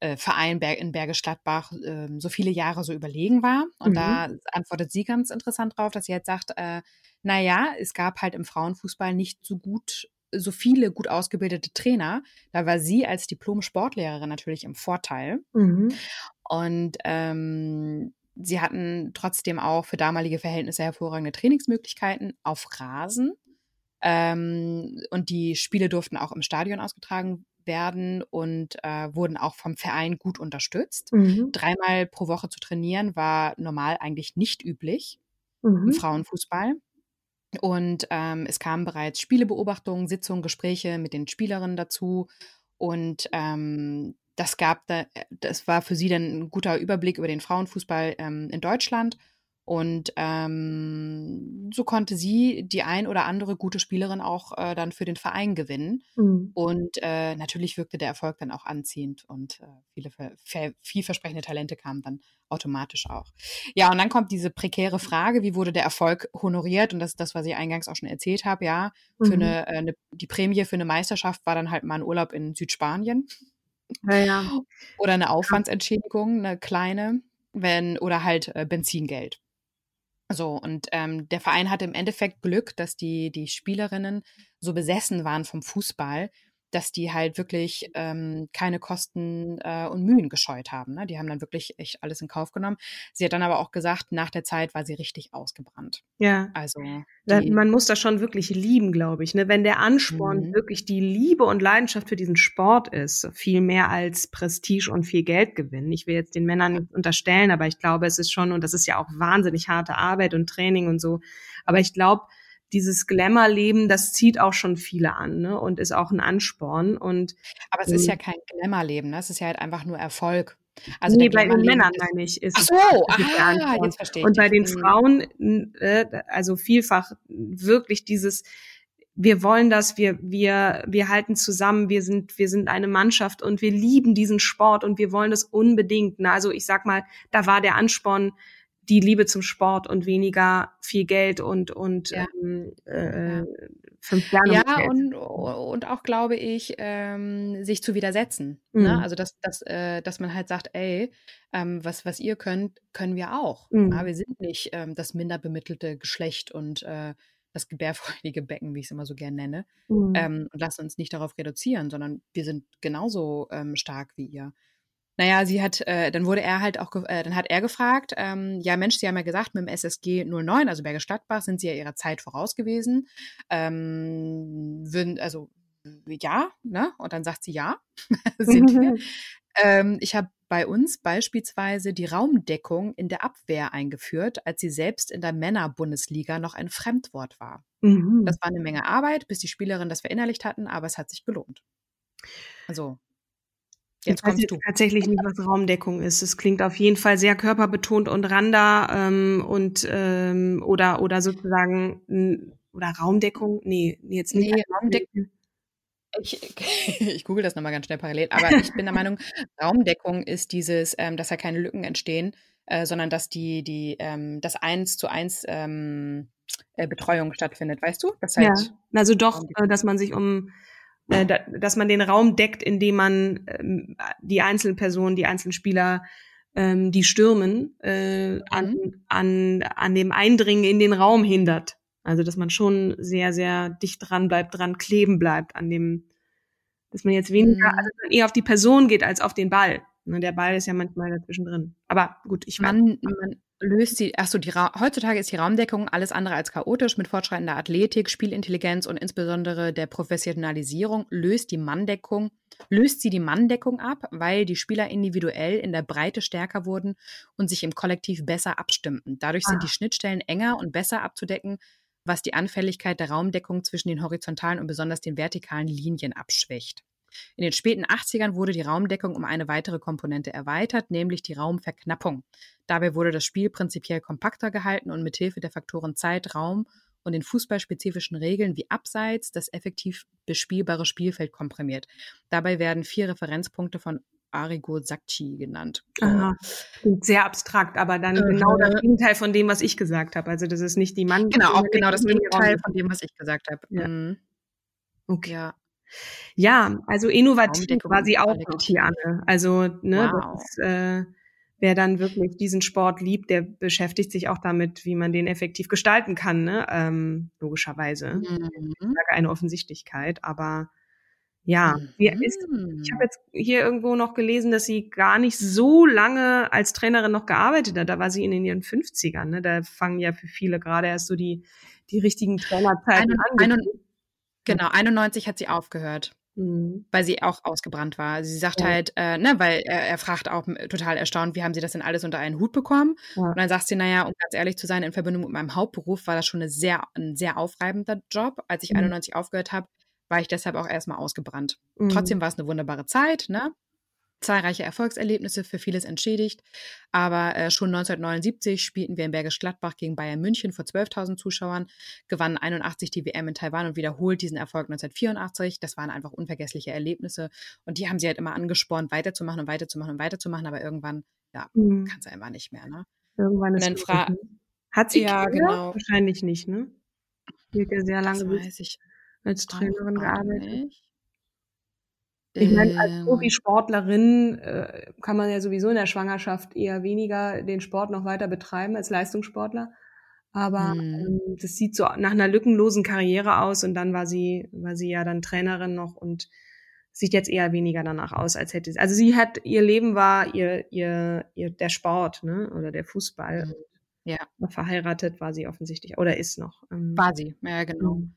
äh, Verein Ber in Bergisch Gladbach äh, so viele Jahre so überlegen war. Und mhm. da antwortet sie ganz interessant drauf, dass sie jetzt sagt, äh, naja, es gab halt im Frauenfußball nicht so gut so viele gut ausgebildete Trainer. Da war sie als Diplom-Sportlehrerin natürlich im Vorteil. Mhm. Und ähm, sie hatten trotzdem auch für damalige Verhältnisse hervorragende Trainingsmöglichkeiten auf Rasen. Ähm, und die Spiele durften auch im Stadion ausgetragen werden und äh, wurden auch vom Verein gut unterstützt. Mhm. Dreimal pro Woche zu trainieren war normal eigentlich nicht üblich Mhm. im Frauenfußball. Und ähm, es kamen bereits Spielebeobachtungen, Sitzungen, Gespräche mit den Spielerinnen dazu. Und ähm, das gab da, das war für sie dann ein guter Überblick über den Frauenfußball ähm, in Deutschland. Und ähm, so konnte sie die ein oder andere gute Spielerin auch äh, dann für den Verein gewinnen. Mhm. Und äh, natürlich wirkte der Erfolg dann auch anziehend und äh, viele ver- ver- vielversprechende Talente kamen dann automatisch auch. Ja, und dann kommt diese prekäre Frage, wie wurde der Erfolg honoriert? Und das ist das, was ich eingangs auch schon erzählt habe. Ja, für Mhm. eine, äh, eine, die Prämie für eine Meisterschaft war dann halt mal ein Urlaub in Südspanien Ja, oder eine Aufwandsentschädigung, eine kleine, wenn oder halt äh, Benzingeld. So, und ähm, der Verein hatte im Endeffekt Glück, dass die, die Spielerinnen so besessen waren vom Fußball, dass die halt wirklich ähm, keine Kosten äh, und Mühen gescheut haben. Ne? Die haben dann wirklich echt alles in Kauf genommen. Sie hat dann aber auch gesagt, nach der Zeit war sie richtig ausgebrannt. ja. Also die, Man muss das schon wirklich lieben, glaube ich. Ne? Wenn der Ansporn Mhm. wirklich die Liebe und Leidenschaft für diesen Sport ist, viel mehr als Prestige und viel Geld gewinnen. Ich will jetzt den Männern nicht unterstellen, aber ich glaube, es ist schon, und das ist ja auch wahnsinnig harte Arbeit und Training und so. Aber ich glaube, dieses Glamour-Leben, das zieht auch schon viele an ne? und ist auch ein Ansporn. Und aber es ist ja kein Glamour-Leben, ne? es ist ja halt einfach nur Erfolg. Also nee, bei den Männern meine ich, ist Ach so, aha, jetzt verstehe ich. Und bei den Mhm. Frauen, äh, also vielfach wirklich dieses, wir wollen das, wir, wir, wir halten zusammen, wir sind, wir sind eine Mannschaft und wir lieben diesen Sport und wir wollen das unbedingt. Na, also ich sag mal, da war der Ansporn die Liebe zum Sport und weniger viel Geld und, und Ja. ähm, äh, fünf Sterne. Ja, und, und auch, glaube ich, ähm, sich zu widersetzen. Mhm. Ne? Also, dass, dass, äh, dass man halt sagt, ey, ähm, was, was ihr könnt, können wir auch. Mhm. Ja, wir sind nicht ähm, das minder bemittelte Geschlecht und äh, das gebärfreudige Becken, wie ich es immer so gern nenne. Mhm. Ähm, und lassen uns nicht darauf reduzieren, sondern wir sind genauso ähm, stark wie ihr. Naja, sie hat, äh, dann wurde er halt auch, äh, dann hat er gefragt, ähm, ja Mensch, Sie haben ja gesagt, mit dem SSG 09, also Bergisch Gladbach, sind Sie ja Ihrer Zeit voraus gewesen. Ähm, würden, also ja, ne? Und dann sagt sie ja, sind wir. Ähm, ich habe bei uns beispielsweise die Raumdeckung in der Abwehr eingeführt, als sie selbst in der Männerbundesliga noch ein Fremdwort war. Mhm. Das war eine Menge Arbeit, bis die Spielerinnen das verinnerlicht hatten, aber es hat sich gelohnt. Also, jetzt ich weiß kommst jetzt du. tatsächlich nicht, was Raumdeckung ist. Es klingt auf jeden Fall sehr körperbetont und randa ähm, und ähm, oder oder sozusagen oder Raumdeckung. Nee, jetzt nicht. Nee, Raumdeckung. Ich, ich google das nochmal ganz schnell parallel, aber ich bin der Meinung, Raumdeckung ist dieses, ähm, dass ja keine Lücken entstehen, äh, sondern dass die, die, ähm, das eins zu eins ähm, äh, Betreuung stattfindet, weißt du? Das Ja, halt, also doch, äh, dass man sich um äh, da, dass man den Raum deckt, indem man ähm, die einzelnen Personen, die einzelnen Spieler, ähm, die stürmen, äh, an, an, an dem Eindringen in den Raum hindert. Also dass man schon sehr, sehr dicht dran bleibt, dran kleben bleibt an dem, dass man jetzt weniger, Mhm. also dass man eher auf die Person geht als auf den Ball. Ne, Der Ball ist ja manchmal dazwischen drin. Aber gut, ich man, man löst die, ach so, die Ra heutzutage ist die Raumdeckung alles andere als chaotisch. Mit fortschreitender Athletik, Spielintelligenz und insbesondere der Professionalisierung löst die Manndeckung, löst sie die Manndeckung ab, weil die Spieler individuell in der Breite stärker wurden und sich im Kollektiv besser abstimmten. Dadurch sind Ah. die Schnittstellen enger und besser abzudecken, was die Anfälligkeit der Raumdeckung zwischen den horizontalen und besonders den vertikalen Linien abschwächt. In den späten 80ern wurde die Raumdeckung um eine weitere Komponente erweitert, nämlich die Raumverknappung. Dabei wurde das Spiel prinzipiell kompakter gehalten und mithilfe der Faktoren Zeit, Raum und den fußballspezifischen Regeln wie Abseits das effektiv bespielbare Spielfeld komprimiert. Dabei werden vier Referenzpunkte von Arrigo Sacchi genannt. Aha. Sehr abstrakt, aber dann Äh, genau das Gegenteil von dem, was ich gesagt habe. Also das ist nicht die Mann. Genau, auch genau das Gegenteil von dem, was ich gesagt habe. Ja. Mhm. Okay. Ja. Ja, also innovativ war sie auch Anne. Also, ne, Wow. das ist, äh, wer dann wirklich diesen Sport liebt, der beschäftigt sich auch damit, wie man den effektiv gestalten kann, ne? Ähm, logischerweise. Mhm. Eine Offensichtlichkeit, aber ja, mhm. ist, ich habe jetzt hier irgendwo noch gelesen, dass sie gar nicht so lange als Trainerin noch gearbeitet hat. Da war sie in ihren 50ern. Ne? Da fangen ja für viele gerade erst so die, die richtigen Trainerzeiten an. Genau, 91 hat sie aufgehört. Mhm. Weil sie auch ausgebrannt war. Sie sagt ja. halt, äh, ne, weil er, er, fragt auch total erstaunt, wie haben sie das denn alles unter einen Hut bekommen? Ja. Und dann sagt sie, naja, um ganz ehrlich zu sein, in Verbindung mit meinem Hauptberuf war das schon eine sehr, ein sehr aufreibender Job. Als ich mhm. 91 aufgehört habe, war ich deshalb auch erstmal ausgebrannt. Mhm. Trotzdem war es eine wunderbare Zeit, ne? Zahlreiche Erfolgserlebnisse, für vieles entschädigt. Aber äh, schon 1979 spielten wir in Bergisch Gladbach gegen Bayern München vor 12.000 Zuschauern, gewannen 81 die WM in Taiwan und wiederholt diesen Erfolg 1984. Das waren einfach unvergessliche Erlebnisse. Und die haben sie halt immer angespornt, weiterzumachen und weiterzumachen und weiterzumachen. Aber irgendwann, ja, mhm. kann es einfach nicht mehr, ne? Irgendwann ist es. Hat sie ja, Kinder? genau. Wahrscheinlich nicht, ne? Spielt ja sehr lange. Das weiß ich als Trainerin gearbeitet? Ich meine, als ähm. Profisportlerin äh, kann man ja sowieso in der Schwangerschaft eher weniger den Sport noch weiter betreiben als Leistungssportler. Aber hm. ähm, das sieht so nach einer lückenlosen Karriere aus und dann war sie, war sie ja dann Trainerin noch und sieht jetzt eher weniger danach aus, als hätte sie. Also sie hat, ihr Leben war ihr, ihr, ihr der Sport, ne? Oder der Fußball. Hm. Ja. Verheiratet war sie offensichtlich oder ist noch. Ähm, war sie, ja, genau. Mhm.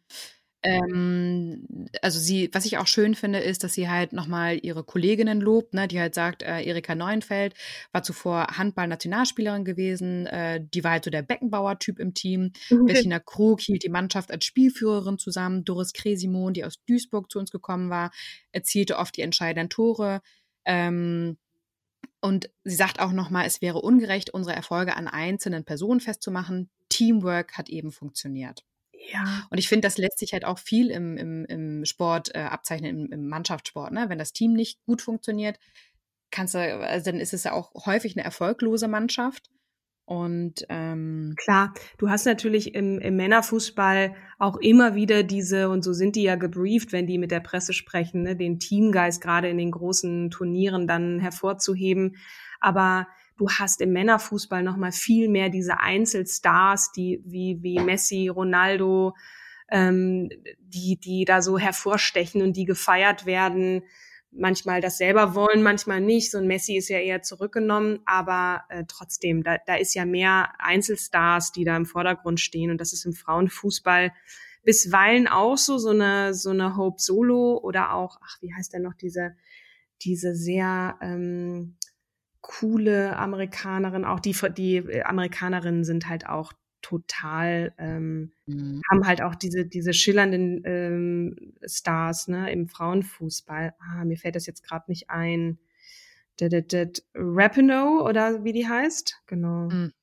Ähm, also sie, was ich auch schön finde, ist, dass sie halt nochmal ihre Kolleginnen lobt, ne, die halt sagt, äh, Erika Neuenfeld war zuvor Handball-Nationalspielerin gewesen, äh, die war halt so der Beckenbauer-Typ im Team. Mhm. Bettina Krug hielt die Mannschaft als Spielführerin zusammen. Doris Kresimon, die aus Duisburg zu uns gekommen war, erzielte oft die entscheidenden Tore. Ähm, und sie sagt auch nochmal, es wäre ungerecht, unsere Erfolge an einzelnen Personen festzumachen. Teamwork hat eben funktioniert. Ja. Und ich finde, das lässt sich halt auch viel im, im, im Sport äh, abzeichnen, im, im Mannschaftssport. Ne? Wenn das Team nicht gut funktioniert, kannst du, also dann ist es ja auch häufig eine erfolglose Mannschaft. Und ähm, klar, du hast natürlich im, im Männerfußball auch immer wieder diese, und so sind die ja gebrieft, wenn die mit der Presse sprechen, ne, den Teamgeist gerade in den großen Turnieren dann hervorzuheben. Aber du hast im Männerfußball noch mal viel mehr diese Einzelstars, die wie wie Messi, Ronaldo, ähm, die die da so hervorstechen und die gefeiert werden. Manchmal das selber wollen, manchmal nicht. So ein Messi ist ja eher zurückgenommen, aber äh, trotzdem, da, da ist ja mehr Einzelstars, die da im Vordergrund stehen. Und das ist im Frauenfußball bisweilen auch so, so eine, so eine Hope Solo oder auch, ach, wie heißt denn noch diese, diese sehr ähm, coole Amerikanerin, auch die, die äh, Amerikanerinnen sind halt auch total, ähm, mhm. haben halt auch diese, diese schillernden ähm, Stars ne, im Frauenfußball. Ah, mir fällt das jetzt gerade nicht ein. Rapinoe oder wie die heißt. Genau. Mhm,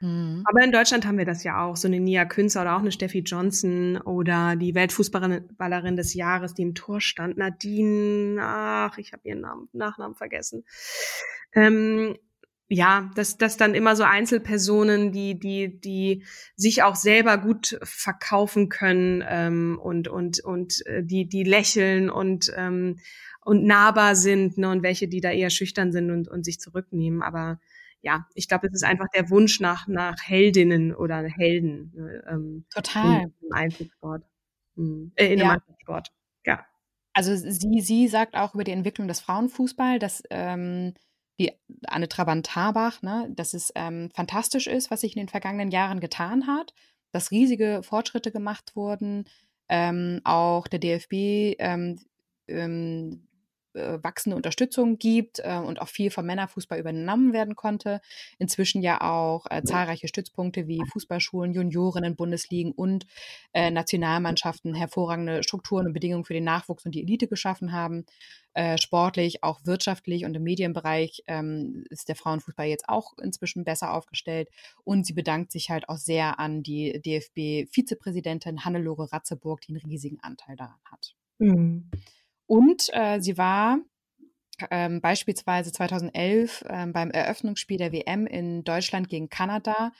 Mhm. Aber in Deutschland haben wir das ja auch. So eine Nia Künzer oder auch eine Steffi Johnson oder die Weltfußballerin des Jahres, die im Tor stand, Nadine, ach, ich habe ihren Namen, Nachnamen vergessen. Ähm, ja, das, das dann immer so Einzelpersonen, die, die, die sich auch selber gut verkaufen können ähm, und, und, und äh, die, die lächeln und, ähm, und nahbar sind, ne, und welche, die da eher schüchtern sind und, und sich zurücknehmen. Aber ja, ich glaube, es ist einfach der Wunsch nach, nach Heldinnen oder Helden. Ne, ähm, Total. Im Einzelsport. Hm, äh, in ja. Einzelsport. Ja. Also sie, sie sagt auch über die Entwicklung des Frauenfußball, dass ähm, die Anne Trabant-Tarbach, ne, dass es ähm, fantastisch ist, was sich in den vergangenen Jahren getan hat, dass riesige Fortschritte gemacht wurden, ähm, auch der DFB ähm, ähm, äh, wachsende Unterstützung gibt äh, und auch viel vom Männerfußball übernommen werden konnte. Inzwischen ja auch äh, zahlreiche Stützpunkte wie Fußballschulen, Juniorinnen, Bundesligen und äh, Nationalmannschaften hervorragende Strukturen und Bedingungen für den Nachwuchs und die Elite geschaffen haben. Äh, sportlich, auch wirtschaftlich und im Medienbereich ähm, ist der Frauenfußball jetzt auch inzwischen besser aufgestellt. Und sie bedankt sich halt auch sehr an die DFB-Vizepräsidentin Hannelore Ratzeburg, die einen riesigen Anteil daran hat. Mhm. Und äh, sie war ähm, beispielsweise 2011 ähm, beim Eröffnungsspiel der WM in Deutschland gegen Kanada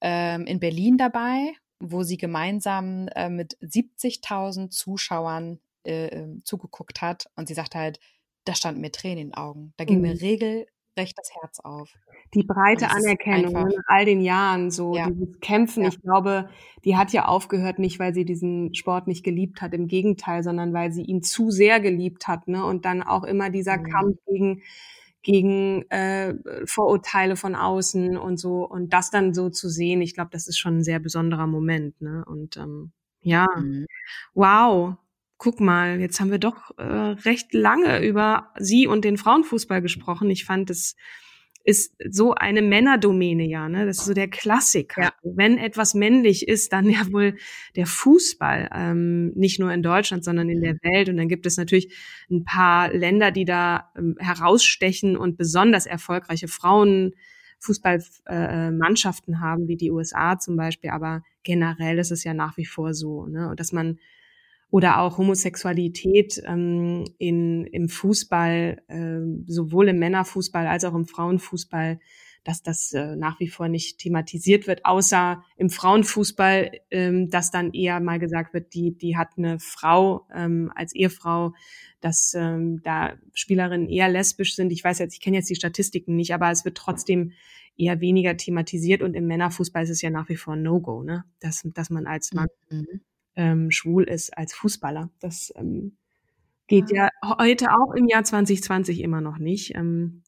ähm, in Berlin dabei, wo sie gemeinsam äh, mit 70.000 Zuschauern äh, ähm, zugeguckt hat. Und sie sagt halt, da standen mir Tränen in den Augen. Da ging Mhm. mir regelrecht das Herz auf. die breite Anerkennung einfach- ne, nach all den Jahren, so Ja. dieses Kämpfen. Ja. Ich glaube, die hat ja aufgehört, nicht weil sie diesen Sport nicht geliebt hat, im Gegenteil, sondern weil sie ihn zu sehr geliebt hat, ne? Und dann auch immer dieser Mhm. Kampf gegen gegen äh, Vorurteile von außen und so und das dann so zu sehen, ich glaube, das ist schon ein sehr besonderer Moment, ne? Und ähm, ja, Mhm. wow. Guck mal, jetzt haben wir doch äh, recht lange über sie und den Frauenfußball gesprochen. Ich fand, es ist so eine Männerdomäne, ja, ne? Das ist so der Klassiker. Ja. Wenn etwas männlich ist, dann ja wohl der Fußball, ähm, nicht nur in Deutschland, sondern in der Welt. Und dann gibt es natürlich ein paar Länder, die da ähm, herausstechen und besonders erfolgreiche Frauenfußballmannschaften haben, wie die USA zum Beispiel. Aber generell ist es ja nach wie vor so, ne? dass man oder auch Homosexualität ähm, in, im Fußball, ähm, sowohl im Männerfußball als auch im Frauenfußball, dass das äh, nach wie vor nicht thematisiert wird, außer im Frauenfußball, ähm, dass dann eher mal gesagt wird, die, die hat eine Frau ähm, als Ehefrau, dass ähm, da Spielerinnen eher lesbisch sind. Ich weiß jetzt, ich kenne jetzt die Statistiken nicht, aber es wird trotzdem eher weniger thematisiert und im Männerfußball ist es ja nach wie vor ein No-Go, ne? Dass, dass man als Mann Mhm. Ähm, schwul ist als Fußballer. Das ähm, geht ja heute auch im Jahr 2020 immer noch nicht. Ähm,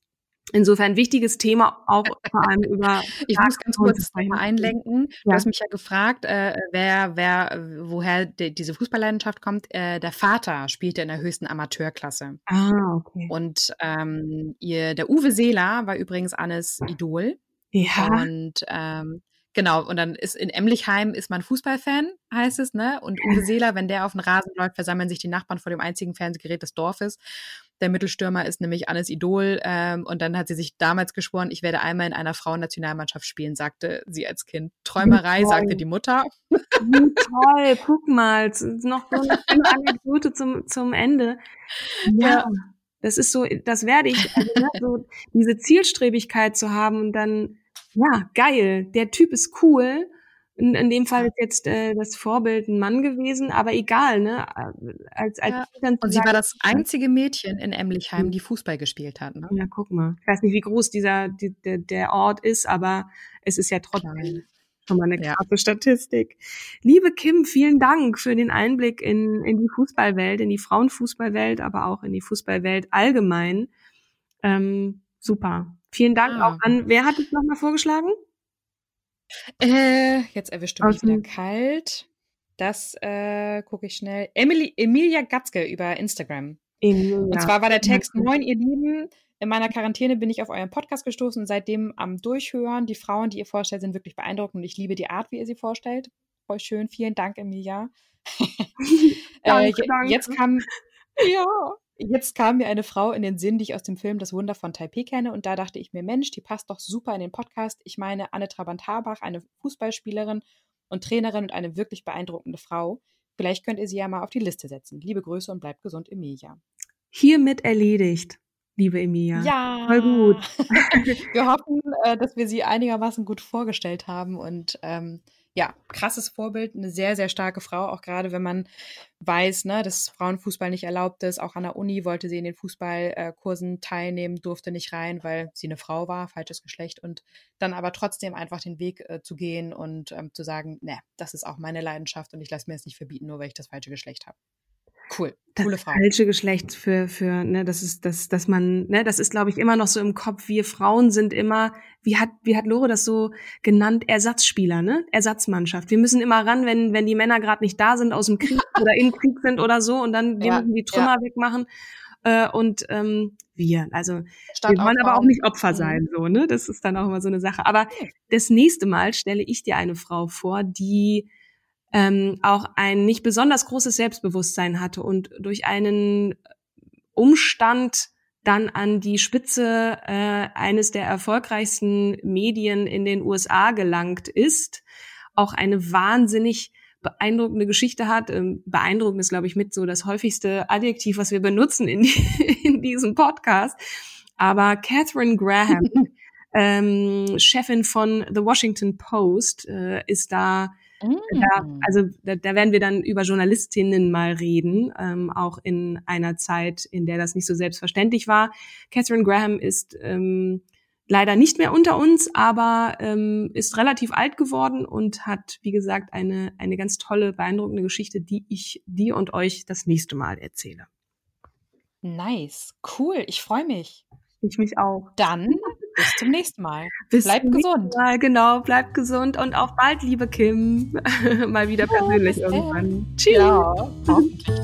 insofern wichtiges Thema, auch vor allem über Ich muss ganz kurz sprechen. einlenken. Du Ja. hast mich ja gefragt, äh, wer, wer, woher die, diese Fußballleidenschaft kommt. Äh, der Vater spielte in der höchsten Amateurklasse. Ah, okay. Und ähm, ihr, der Uwe Seeler war übrigens Annes Idol. Ja, Und ähm, genau, und dann ist in Emlichheim ist man Fußballfan, heißt es, ne? Und Uwe Seeler, wenn der auf den Rasen läuft, versammeln sich die Nachbarn vor dem einzigen Fernsehgerät des Dorfes. Der Mittelstürmer ist nämlich Annes Idol. Ähm, und dann hat sie sich damals geschworen, ich werde einmal in einer Frauennationalmannschaft spielen, sagte sie als Kind. Träumerei, toll. sagte die Mutter. toll. Guck mal, noch so eine Anekdote zum, zum Ende. Ja. Ja. Das ist so, das werde ich, also, ne, so diese Zielstrebigkeit zu haben und dann, ja, geil, der Typ ist cool. In, in dem Fall ist jetzt äh, das Vorbild ein Mann gewesen, aber egal, ne? Als, als Ja. Eltern Und sie sagen, war das einzige Mädchen in Emlichheim, die Fußball gespielt hat. Ne? Ja, guck mal. Ich weiß nicht, wie groß dieser die, der, der Ort ist, aber es ist ja trotzdem Klein. schon mal eine Ja. krasse Statistik. Liebe Kim, vielen Dank für den Einblick in, in die Fußballwelt, in die Frauenfußballwelt, aber auch in die Fußballwelt allgemein. Ähm, super. Vielen Dank Ja. auch an, wer hat es nochmal vorgeschlagen? Äh, jetzt erwischt du mich wieder kalt. Das äh, gucke ich schnell. Emily, Emilia Gatzke über Instagram. Emilia. Und zwar war der Text. Moin, ihr Lieben, in meiner Quarantäne bin ich auf euren Podcast gestoßen und seitdem am Durchhören. Die Frauen, die ihr vorstellt, sind wirklich beeindruckend und ich liebe die Art, wie ihr sie vorstellt. Voll schön. Vielen Dank, Emilia. äh, Danke, je- danke. Jetzt kam, ja, jetzt kam mir eine Frau in den Sinn, die ich aus dem Film Das Wunder von Taipei kenne und da dachte ich mir, Mensch, die passt doch super in den Podcast. Ich meine, Anne Trabant-Habach, eine Fußballspielerin und Trainerin und eine wirklich beeindruckende Frau. Vielleicht könnt ihr sie ja mal auf die Liste setzen. Liebe Grüße und bleibt gesund, Emilia. Hiermit erledigt, liebe Emilia. Ja. Voll gut. wir hoffen, äh, dass wir sie einigermaßen gut vorgestellt haben und ähm, ja, krasses Vorbild, eine sehr, sehr starke Frau, auch gerade wenn man weiß, ne, dass Frauenfußball nicht erlaubt ist. Auch an der Uni wollte sie in den Fußballkursen teilnehmen, durfte nicht rein, weil sie eine Frau war, falsches Geschlecht und dann aber trotzdem einfach den Weg äh, zu gehen und ähm, zu sagen, ne, das ist auch meine Leidenschaft und ich lasse mir es nicht verbieten, nur weil ich das falsche Geschlecht habe. Cool, das coole Frau. falsche Geschlecht für für ne das ist das dass man ne das ist glaube ich immer noch so im Kopf wir Frauen sind immer wie hat wie hat Lore das so genannt Ersatzspieler ne Ersatzmannschaft wir müssen immer ran wenn wenn die Männer gerade nicht da sind aus dem Krieg oder im Krieg sind oder so und dann wir Ja, müssen die Trümmer wegmachen äh, und ähm, wir also Statt wir wollen aber auch aufbauen. nicht Opfer Mhm. sein, so, ne? Das ist dann auch immer so eine Sache. Aber das nächste Mal stelle ich dir eine Frau vor, die ähm, auch ein nicht besonders großes Selbstbewusstsein hatte und durch einen Umstand dann an die Spitze äh, eines der erfolgreichsten Medien in den USA gelangt ist, auch eine wahnsinnig beeindruckende Geschichte hat. Ähm, beeindruckend ist, glaube ich, mit so das häufigste Adjektiv, was wir benutzen in, in diesem Podcast. Aber Catherine Graham, ähm, Chefin von The Washington Post, äh, ist da Mm. Da, also da, da, werden wir dann über Journalistinnen mal reden, ähm, auch in einer Zeit, in der das nicht so selbstverständlich war. Catherine Graham ist ähm, leider nicht mehr unter uns, aber ähm, ist relativ alt geworden und hat, wie gesagt, eine, eine ganz tolle, beeindruckende Geschichte, die ich dir und euch das nächste Mal erzähle. Nice, cool, ich freue mich. Ich mich auch. Dann bis zum nächsten Mal. Bis bleibt gesund. Mal, genau, bleibt gesund und auf bald, liebe Kim. Mal wieder persönlich ja, irgendwann. Tschüss. Ja,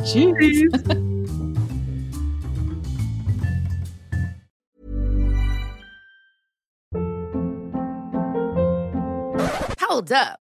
Tschüss. Hold up.